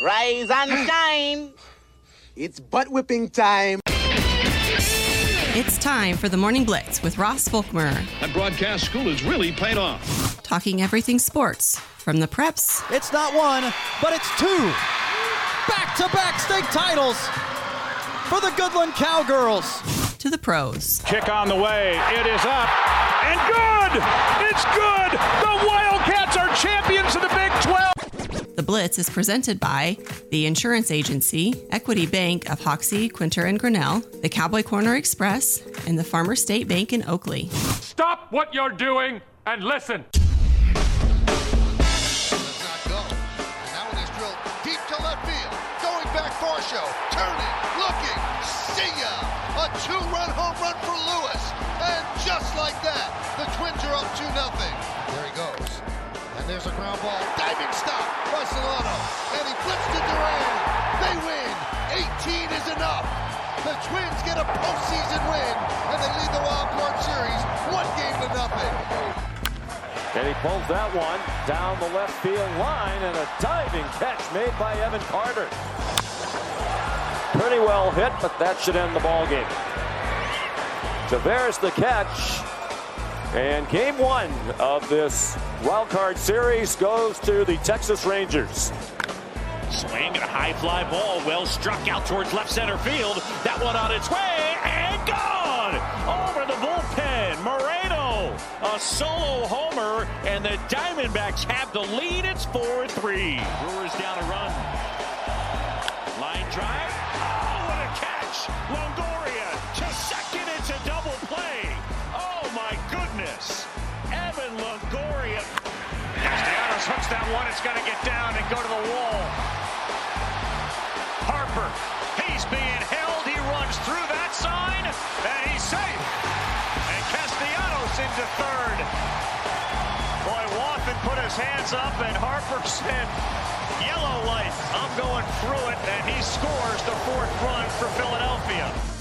Rise and shine. It's butt whipping time. It's time for the Morning Blitz with Ross Volkmer. That broadcast school has really paid off. Talking everything sports from the preps. It's not one, but it's two. Back to back state titles for the Goodland Cowgirls. To the pros. Kick on the way. It is up. And good! It's good! The Wildcats are champions of the Big 12! The Blitz is presented by the Insurance Agency, Equity Bank of Hoxie, Quinter, and Grinnell, the Cowboy Corner Express, and the Farmer State Bank in Oakley. Stop what you're doing and listen. Does not go. And now it is drilled deep to left field. Going back for show. Turning. Looking. See ya. A two-run home run for Lewis. And just like that, the Twins are up 2 nothing. There's a ground ball. Diving stop. Barcelona. And he flips to Duran. They win. 18 is enough. The Twins get a postseason win. And they lead the wild card series one game to nothing. And he pulls that one down the left field line and a diving catch made by Evan Carter. Pretty well hit, but that should end the ball game. Taveras the catch. And game one of this wild card series goes to the Texas Rangers. Swing and a high fly ball, well struck out towards left center field. That one on its way and gone over the bullpen. Moreno, a solo homer, and the Diamondbacks have the lead. It's 4-3. Brewers down a run. Line drive. Oh, what a catch! Longoria one. It's going to get down and go to the wall. Harper, he's being held. He runs through that sign, and he's safe. And Castellanos into third. Boy, Wathan put his hands up, and Harper said, yellow light. I'm going through it, and he scores the fourth run for Philadelphia.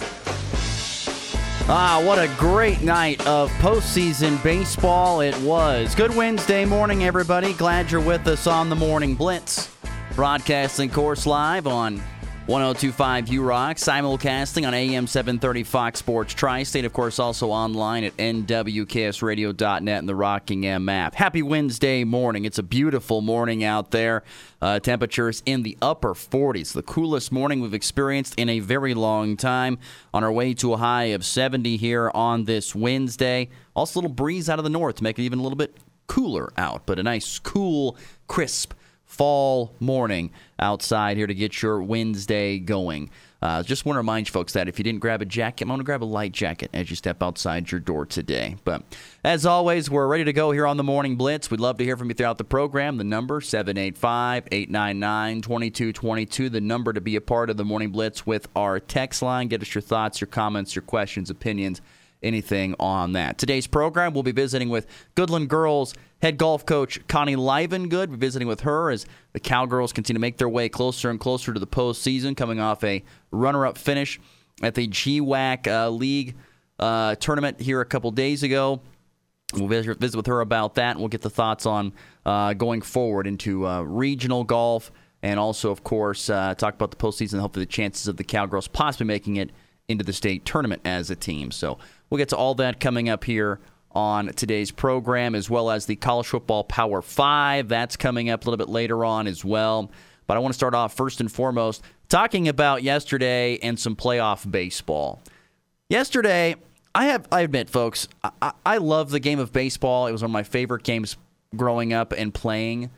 Ah, what a great night of postseason baseball it was. Good Wednesday morning, everybody. Glad you're with us on the Morning Blitz. Broadcasting course live on 1025 U Rock, simulcasting on AM 730 Fox Sports Tri State, of course, also online at NWKSradio.net and the Rocking M app. Happy Wednesday morning. It's a beautiful morning out there. Uh, temperatures in the upper 40s, the coolest morning we've experienced in a very long time. On our way to a high of 70 here on this Wednesday. Also, a little breeze out of the north to make it even a little bit cooler out, but a nice, cool, crisp fall morning outside here to get your Wednesday going. Uh, just want to remind you folks that if you didn't grab a jacket, I'm going to grab a light jacket as you step outside your door today. But as always, we're ready to go here on the Morning Blitz. We'd love to hear from you throughout the program. The number 785-899-2222, the number to be a part of the Morning Blitz with our text line. Get us your thoughts, your comments, your questions, opinions, anything on that. Today's program, we'll be visiting with Goodland Girls head golf coach Connie Livengood. We're visiting with her as the Cowgirls continue to make their way closer and closer to the postseason, coming off a runner-up finish at the GWAC uh, League uh, tournament here a couple days ago. We'll visit, visit with her about that, and we'll get the thoughts on uh, going forward into uh, regional golf, and also, of course, uh, talk about the postseason. Hopefully, the chances of the Cowgirls possibly making it into the state tournament as a team. So we'll get to all that coming up here on today's program, as well as the college football Power Five. That's coming up a little bit later on as well. But I want to start off first and foremost talking about yesterday and some playoff baseball. Yesterday, I have I admit, folks, I, I love the game of baseball. It was one of my favorite games growing up and playing,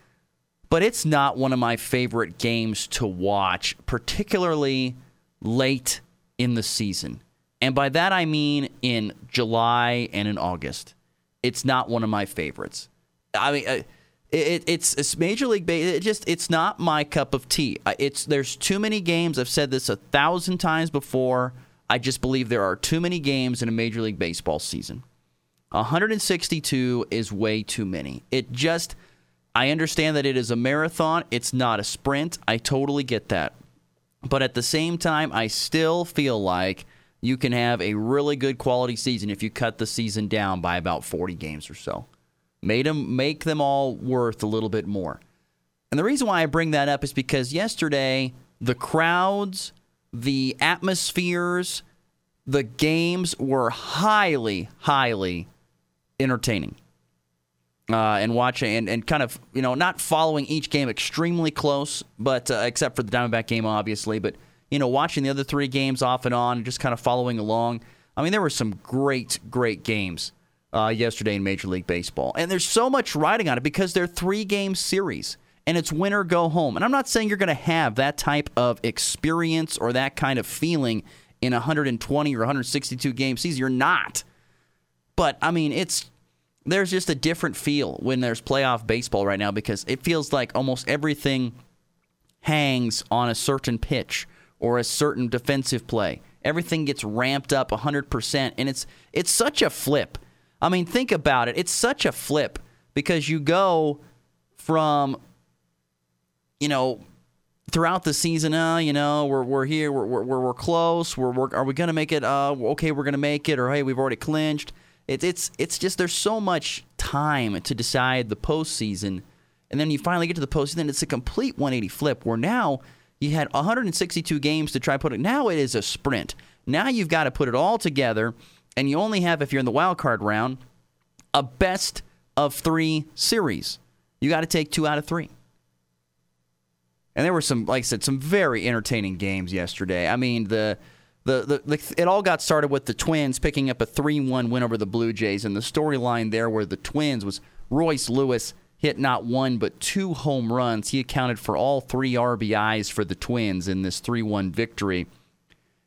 but it's not one of my favorite games to watch, particularly late in the season. And by that I mean in July and in August. It's not one of my favorites. I mean, uh, it, it's it's Major League Baseball. It just it's not my cup of tea. It's there's too many games. I've said this a thousand times before. I just believe there are too many games in a Major League Baseball season. 162 is way too many. It just I understand that it is a marathon. It's not a sprint. I totally get that. But at the same time, I still feel like you can have a really good quality season if you cut the season down by about 40 games or so. Made them make them all worth a little bit more. And the reason why I bring that up is because yesterday, the crowds, the atmospheres, the games were highly, highly entertaining. Uh, and watching and, and kind of, you know, not following each game extremely close, but uh, except for the Diamondback game, obviously, but, you know, watching the other three games off and on, just kind of following along. I mean, there were some great, great games uh, yesterday in Major League Baseball. And there's so much riding on it because they're three game series and it's win or go home. And I'm not saying you're going to have that type of experience or that kind of feeling in 120 or 162 game season. You're not. But I mean, it's there's just a different feel when there's playoff baseball right now because it feels like almost everything hangs on a certain pitch or a certain defensive play. Everything gets ramped up 100% and it's it's such a flip. I mean, think about it. It's such a flip because you go from you know, throughout the season, uh, you know, we're, we're here, we're, we're, we're close, we're, we're are we going to make it? Uh, okay, we're going to make it, or hey, we've already clinched. It's it's it's just there's so much time to decide the postseason, and then you finally get to the postseason. It's a complete 180 flip where now you had 162 games to try put it. Now it is a sprint. Now you've got to put it all together, and you only have if you're in the wild card round a best of three series. You got to take two out of three. And there were some, like I said, some very entertaining games yesterday. I mean, the the, the, the, it all got started with the Twins picking up a 3-1 win over the Blue Jays, and the storyline there where the Twins was Royce Lewis hit not one but two home runs. He accounted for all three RBIs for the Twins in this 3-1 victory,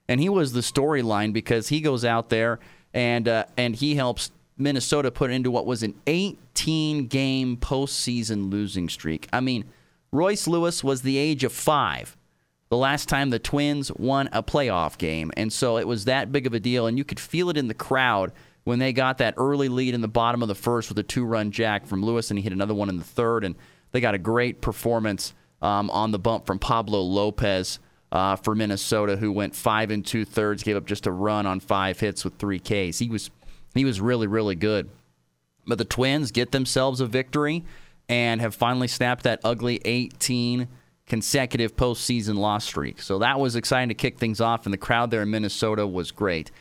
and he was the storyline because he goes out there and uh, and he helps Minnesota put into what was an 18 game postseason losing streak. I mean Royce Lewis was the age of five the last time the Twins won a playoff game. And so it was that big of a deal. And you could feel it in the crowd when they got that early lead in the bottom of the first with a two run jack from Lewis, and he hit another one in the third. And they got a great performance um, on the bump from Pablo Lopez. Uh, for Minnesota, who went five and two thirds, gave up just a run on five hits with three Ks. He was he was really really good. But the Twins get themselves a victory and have finally snapped that ugly 18 consecutive postseason loss streak. So that was exciting to kick things off, and the crowd there in Minnesota was great.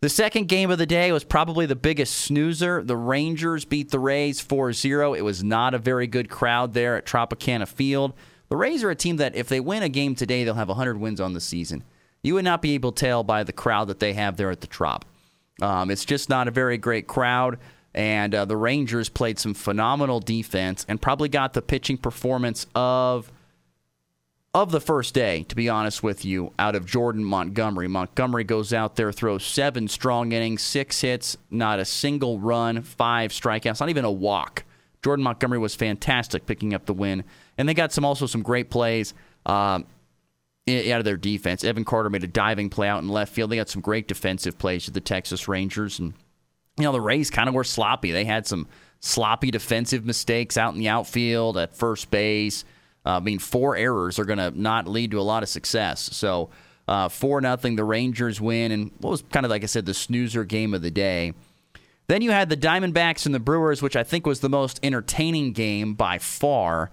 The second game of the day was probably the biggest snoozer. The Rangers beat the Rays 4 0. It was not a very good crowd there at Tropicana Field. The Rays are a team that, if they win a game today, they'll have 100 wins on the season. You would not be able to tell by the crowd that they have there at the Trop. Um, it's just not a very great crowd. And uh, the Rangers played some phenomenal defense and probably got the pitching performance of of the first day, to be honest with you, out of Jordan Montgomery. Montgomery goes out there, throws seven strong innings, six hits, not a single run, five strikeouts, not even a walk. Jordan Montgomery was fantastic picking up the win, and they got some also some great plays um, out of their defense. Evan Carter made a diving play out in left field. They got some great defensive plays to the Texas Rangers, and you know, the Rays kind of were sloppy. They had some sloppy defensive mistakes out in the outfield at first base. Uh, I mean, four errors are going to not lead to a lot of success. So, uh, four nothing, the Rangers win, and what was kind of like I said, the snoozer game of the day. Then you had the Diamondbacks and the Brewers, which I think was the most entertaining game by far.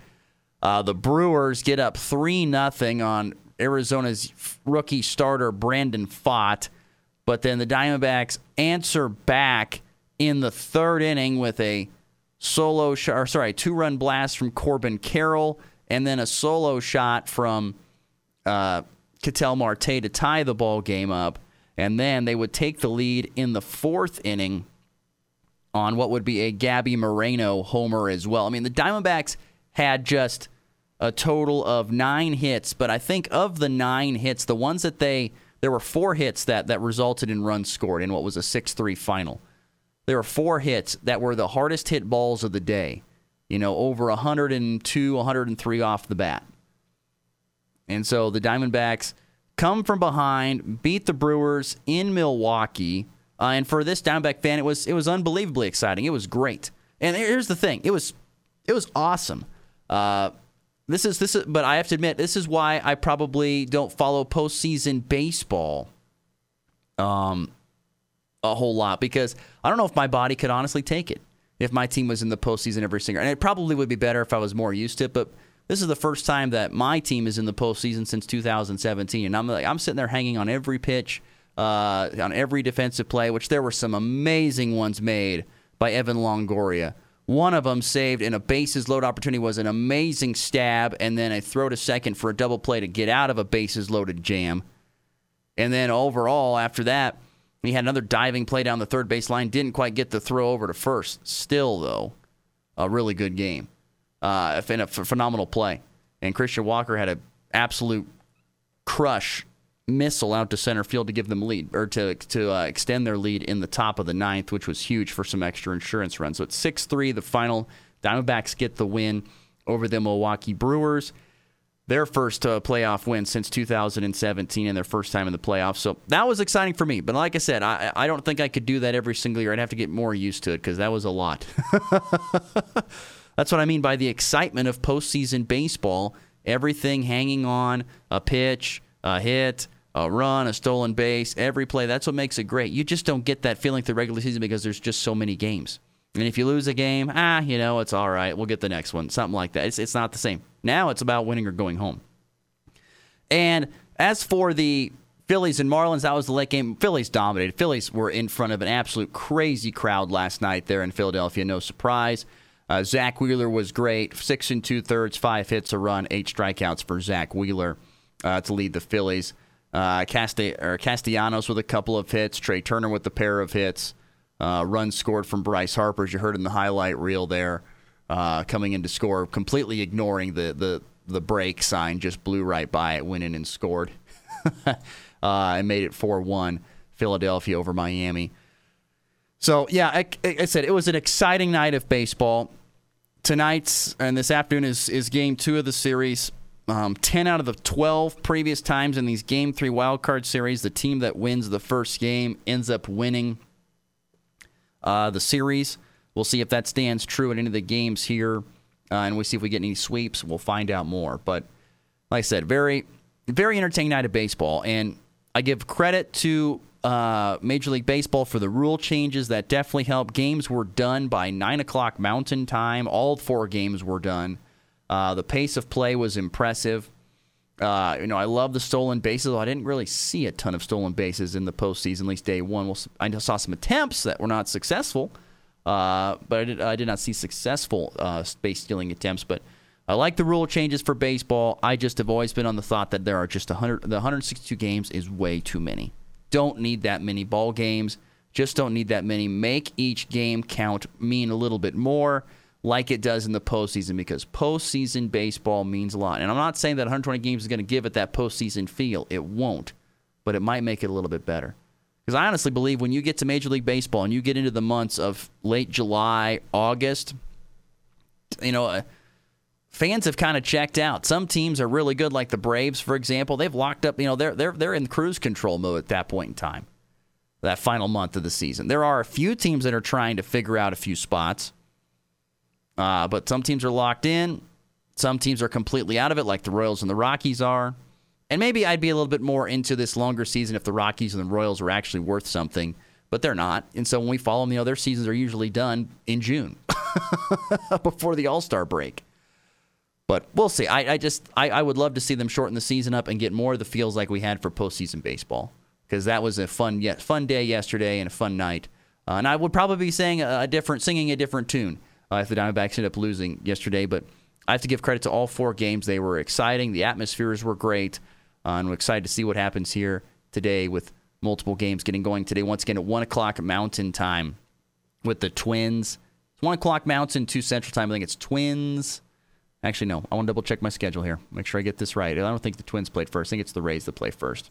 Uh, the Brewers get up three nothing on Arizona's rookie starter Brandon Pfaadt. But then the Diamondbacks answer back in the third inning with a solo shot, or sorry, two run blast from Corbin Carroll, and then a solo shot from uh, Ketel Marte to tie the ball game up. And then they would take the lead in the fourth inning on what would be a Gabby Moreno homer as well. I mean, the Diamondbacks had just a total of nine hits, but I think of the nine hits, the ones that they there were four hits that, that resulted in runs scored in what was a 6 3 final. There were four hits that were the hardest hit balls of the day, you know, over 102, 103 off the bat. And so the Diamondbacks come from behind, beat the Brewers in Milwaukee. Uh, and for this Diamondback fan, it was it was unbelievably exciting. It was great. And here's the thing: it was it was awesome. Uh, this is this is, but I have to admit, this is why I probably don't follow postseason baseball, um, a whole lot because I don't know if my body could honestly take it if my team was in the postseason every single. And it probably would be better if I was more used to it. But This is the first time that my team is in the postseason since 2017, and I'm like, I'm sitting there hanging on every pitch, uh, on every defensive play, which there were some amazing ones made by Evan Longoria. One of them saved in a bases load opportunity was an amazing stab, and then a throw to second for a double play to get out of a bases loaded jam. And then overall, after that, he had another diving play down the third base line. Didn't quite get the throw over to first. Still, though, a really good game uh, and a phenomenal play. And Christian Walker had an absolute crush missile out to center field to give them lead or to to uh, extend their lead in the top of the ninth, which was huge for some extra insurance runs. So it's six three. The final Diamondbacks get the win over the Milwaukee Brewers. Their first uh, playoff win since 2017 and their first time in the playoffs. So that was exciting for me. But like I said, I, I don't think I could do that every single year. I'd have to get more used to it because that was a lot. That's what I mean by the excitement of postseason baseball. Everything hanging on a pitch, a hit, a run, a stolen base, every play. That's what makes it great. You just don't get that feeling through regular season because there's just so many games. And if you lose a game, ah, you know, it's all right. We'll get the next one. Something like that. It's, it's not the same. Now it's about winning or going home. And as for the Phillies and Marlins, that was the late game. Phillies dominated. Phillies were in front of an absolute crazy crowd last night there in Philadelphia. No surprise. Uh, Zack Wheeler was great. Six and two thirds, five hits, a run, eight strikeouts for Zack Wheeler uh, to lead the Phillies. Uh, Castellanos with a couple of hits. Trea Turner with a pair of hits. Uh, runs scored from Bryce Harper, as you heard in the highlight reel there, uh, coming in to score, completely ignoring the, the, the break sign, just blew right by it, went in and scored. uh, and made it 4 1 Philadelphia over Miami. So, yeah, I, I, said it was an exciting night of baseball. Tonight's and this afternoon is, is game two of the series. Um, 10 out of the 12 previous times in these game three wildcard series, the team that wins the first game ends up winning uh, the series. We'll see if that stands true at any of the games here, uh, and we'll see if we get any sweeps. We'll find out more. But like I said, very, very entertaining night of baseball, and I give credit to uh, Major League Baseball for the rule changes that definitely helped. Games were done by nine o'clock Mountain Time. All four games were done. Uh, the pace of play was impressive. Uh, you know, I love the stolen bases. I didn't really see a ton of stolen bases in the postseason, at least day one. Well, I saw some attempts that were not successful, uh, but I did, I did, not see successful uh, base stealing attempts. But I like the rule changes for baseball. I just have always been on the thought that there are just 100, the 162 games is way too many. Don't need that many ball games. Just don't need that many. Make each game count, mean a little bit more like it does in the postseason because postseason baseball means a lot. And I'm not saying that 120 games is going to give it that postseason feel. It won't, but it might make it a little bit better. Because I honestly believe when you get to Major League Baseball and you get into the months of late July, August, you know, uh, fans have kind of checked out. Some teams are really good, like the Braves, for example. They've locked up. You know, they're they're they're in cruise control mode at that point in time. That final month of the season, there are a few teams that are trying to figure out a few spots. Uh, but some teams are locked in. Some teams are completely out of it, like the Royals and the Rockies are. And maybe I'd be a little bit more into this longer season if the Rockies and the Royals were actually worth something, but they're not. And so when we follow them, know, their seasons are usually done in June before the All Star break. But we'll see. I, I just I, I, would love to see them shorten the season up and get more of the feels like we had for postseason baseball because that was a fun yet fun day yesterday and a fun night. Uh, and I would probably be saying a different singing a different tune uh, if the Diamondbacks ended up losing yesterday. But I have to give credit to all four games. They were exciting. The atmospheres were great. Uh, and I'm excited to see what happens here today with multiple games getting going today. Once again at 1 o'clock Mountain Time with the Twins. It's 1 o'clock Mountain, 2 Central Time. I think it's Twins. Actually, no. I want to double check my schedule here. Make sure I get this right. I don't think the Twins played first. I think it's the Rays that play first.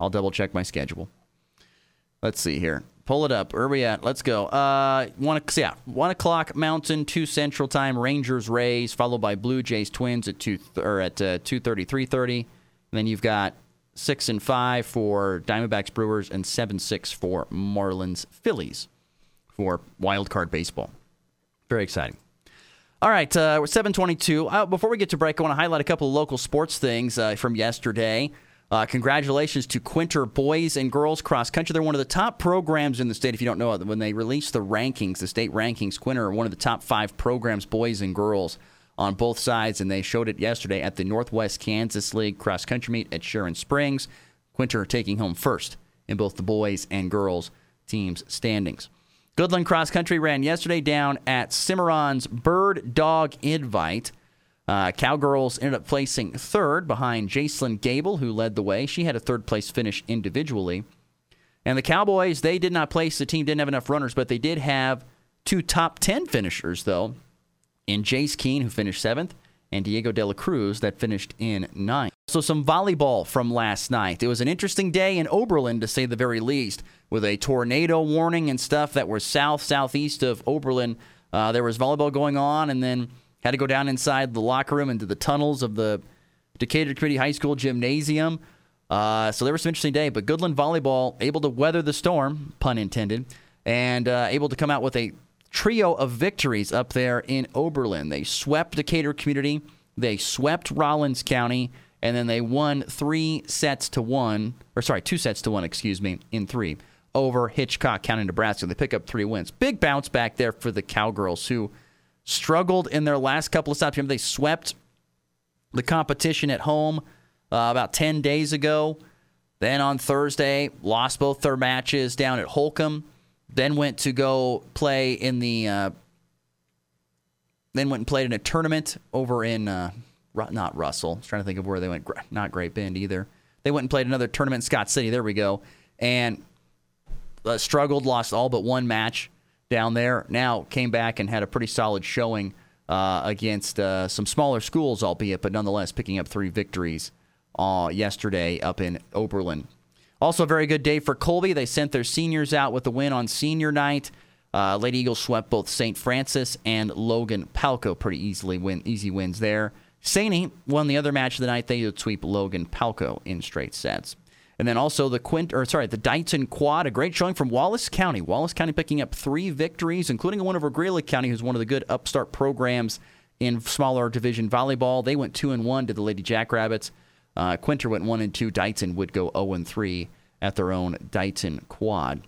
I'll double check my schedule. Let's see here. Pull it up. Where are we at? Let's go. Uh, one, yeah, one o'clock Mountain, two Central Time. Rangers, Rays, followed by Blue Jays, Twins at two or at uh, two thirty, three thirty. Then you've got six and five for Diamondbacks, Brewers, and seven six for Marlins, Phillies for wild card baseball. Very exciting. All right, uh, we're 722. Uh, before we get to break, I want to highlight a couple of local sports things uh, from yesterday. Uh, congratulations to Quinter Boys and Girls Cross Country. They're one of the top programs in the state. If you don't know when they release the rankings, the state rankings, Quinter are one of the top five programs, boys and girls. On both sides, and they showed it yesterday at the Northwest Kansas League cross country meet at Sharon Springs. Quinter taking home first in both the boys and girls teams standings. Goodland Cross Country ran yesterday down at Cimarron's Bird Dog Invite. Uh, Cowgirls ended up placing third behind Jacelyn Gable, who led the way. She had a third place finish individually. And the Cowboys, they did not place. The team didn't have enough runners, but they did have two top 10 finishers, though, in Jace Keene, who finished seventh, and Diego de la Cruz, that finished in ninth. So, some volleyball from last night. It was an interesting day in Oberlin, to say the very least, with a tornado warning and stuff that were south, southeast of Oberlin. Uh, there was volleyball going on, and then had to go down inside the locker room into the tunnels of the Decatur Community High School gymnasium. Uh, so there was some interesting day, but Goodland volleyball able to weather the storm, pun intended, and uh, able to come out with a trio of victories up there in Oberlin. They swept Decatur Community, they swept Rawlins County, and then they won three sets to one, or sorry, two sets to one, excuse me, in three over Hitchcock County, Nebraska. They pick up three wins. Big bounce back there for the Cowgirls, who struggled in their last couple of stops. Remember, they swept the competition at home uh, about 10 days ago. Then on Thursday, lost both their matches down at Holcomb. Then went to go play in the. Uh, then went and played in a tournament over in uh, not Russell. I was trying to think of where they went. Not Great Bend either. They went and played another tournament in Scott City. There we go. And uh, struggled, lost all but one match down there. Now came back and had a pretty solid showing uh, against uh, some smaller schools, albeit, but nonetheless picking up three victories uh, yesterday up in Oberlin. Also, a very good day for Colby. They sent their seniors out with a win on senior night. Uh, Lady Eagles swept both St. Francis and Logan Palco pretty easily. Win easy wins there. Saney won the other match of the night. They sweep Logan Palco in straight sets. And then also the Quint, or sorry, the Dighton Quad, a great showing from Wallace County. Wallace County picking up three victories, including one over Greeley County, who's one of the good upstart programs in smaller division volleyball. They went two and one to the Lady Jackrabbits. Uh, Quinter went one and two. Dighton would go zero and three at their own Dighton Quad.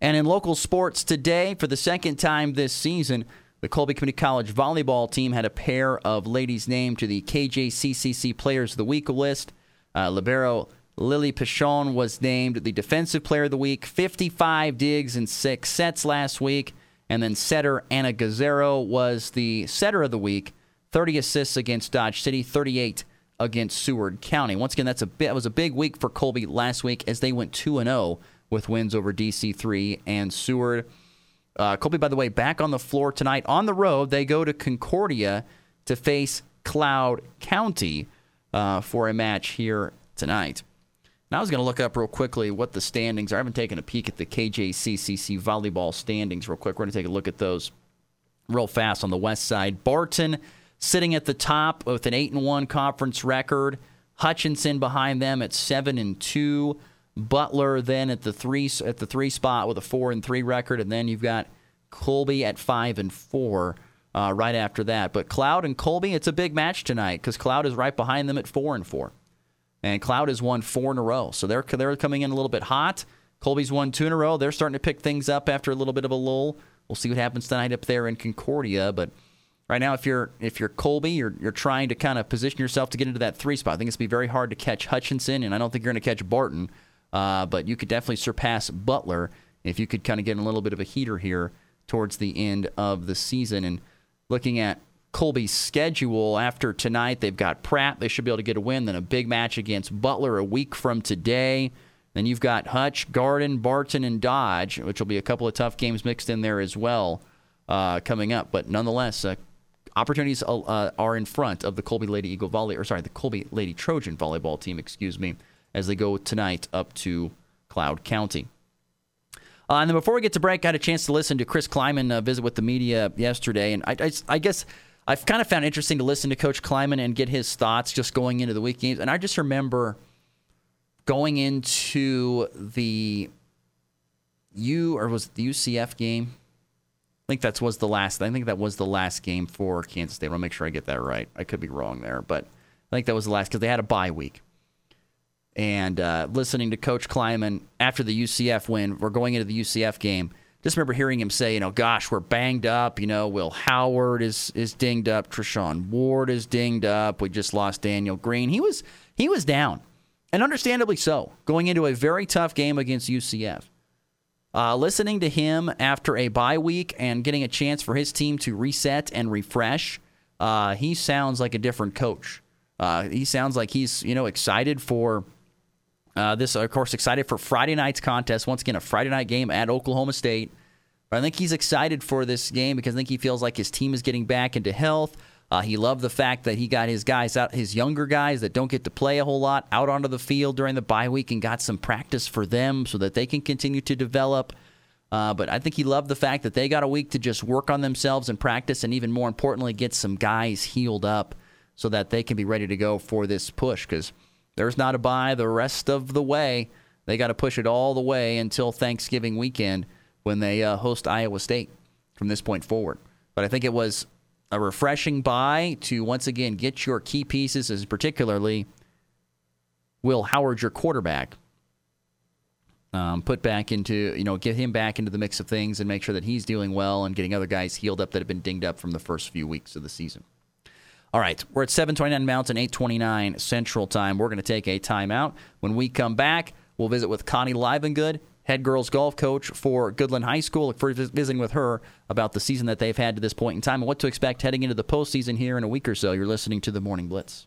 And in local sports today, for the second time this season, the Colby Community College volleyball team had a pair of ladies named to the KJCCC Players of the Week list. Uh, Libero Lily Pichon was named the Defensive Player of the Week, 55 digs and six sets last week. And then setter Anna Gazzaro was the setter of the week, 30 assists against Dodge City, 38 against Seward County. Once again, that's a bit, that was a big week for Colby last week as they went 2 and 0 with wins over DC3 and Seward. Uh, Colby, by the way, back on the floor tonight on the road. They go to Concordia to face Cloud County uh, for a match here tonight. Now I was going to look up real quickly what the standings are. I haven't taken a peek at the KJCCC volleyball standings real quick. We're going to take a look at those real fast on the west side. Barton sitting at the top with an 8 and 1 conference record. Hutchinson behind them at 7 and 2. Butler then at the 3 at the 3 spot with a 4 and 3 record and then you've got Colby at 5 and 4. Uh, right after that, but Cloud and Colby, it's a big match tonight because Cloud is right behind them at four and four, and Cloud has won four in a row, so they're they're coming in a little bit hot. Colby's won two in a row. They're starting to pick things up after a little bit of a lull. We'll see what happens tonight up there in Concordia, but right now, if you're if you're Colby, you're you're trying to kind of position yourself to get into that three spot. I think it's gonna be very hard to catch Hutchinson, and I don't think you're gonna catch Barton, uh, but you could definitely surpass Butler if you could kind of get a little bit of a heater here towards the end of the season. And looking at Colby's schedule after tonight, they've got Pratt. They should be able to get a win. Then a big match against Butler a week from today. Then you've got Hutch, Garden, Barton, and Dodge, which will be a couple of tough games mixed in there as well uh, coming up. But nonetheless, uh, opportunities uh, are in front of the Colby Lady Eagle Volley, or sorry, the Colby Lady Trojan volleyball team, excuse me, as they go tonight up to Cloud County. Uh, and then before we get to break, I had a chance to listen to Chris Klieman uh, visit with the media yesterday, and I, I, I, guess I've kind of found interesting to listen to Coach Klieman and get his thoughts just going into the week games. And I just remember going into the U or was it the UCF game? I think that was the last. I think that was the last game for Kansas State. I want to make sure I get that right. I could be wrong there, but I think that was the last because they had a bye week and uh, listening to Coach Klieman after the UCF win, we're going into the UCF game, just remember hearing him say, you know, gosh, we're banged up. You know, Will Howard is is dinged up. Treshaun Ward is dinged up. We just lost Daniel Green. He was he was down, and understandably so, going into a very tough game against UCF. Uh, listening to him after a bye week and getting a chance for his team to reset and refresh, uh, he sounds like a different coach. Uh, he sounds like he's you know excited for uh, this, of course, excited for Friday night's contest. Once again, a Friday night game at Oklahoma State. But I think he's excited for this game because I think he feels like his team is getting back into health. Uh, he loved the fact that he got his guys out, his younger guys that don't get to play a whole lot, out onto the field during the bye week and got some practice for them so that they can continue to develop. Uh, but I think he loved the fact that they got a week to just work on themselves and practice, and even more importantly, get some guys healed up so that they can be ready to go for this push. Because there's not a bye the rest of the way. They got to push it all the way until Thanksgiving weekend when they uh, host Iowa State from this point forward. But I think it was a refreshing bye to once again get your key pieces, as particularly Will Howard, your quarterback, um, put back into, you know, get him back into the mix of things and make sure that he's doing well and getting other guys healed up that have been dinged up from the first few weeks of the season. All right, we're at 729 Mountain, 829 Central Time. We're going to take a timeout. When we come back, we'll visit with Connie Livengood, head girls golf coach for Goodland High School. Look forward to visiting with her about the season that they've had to this point in time and what to expect heading into the postseason here in a week or so. You're listening to the Morning Blitz.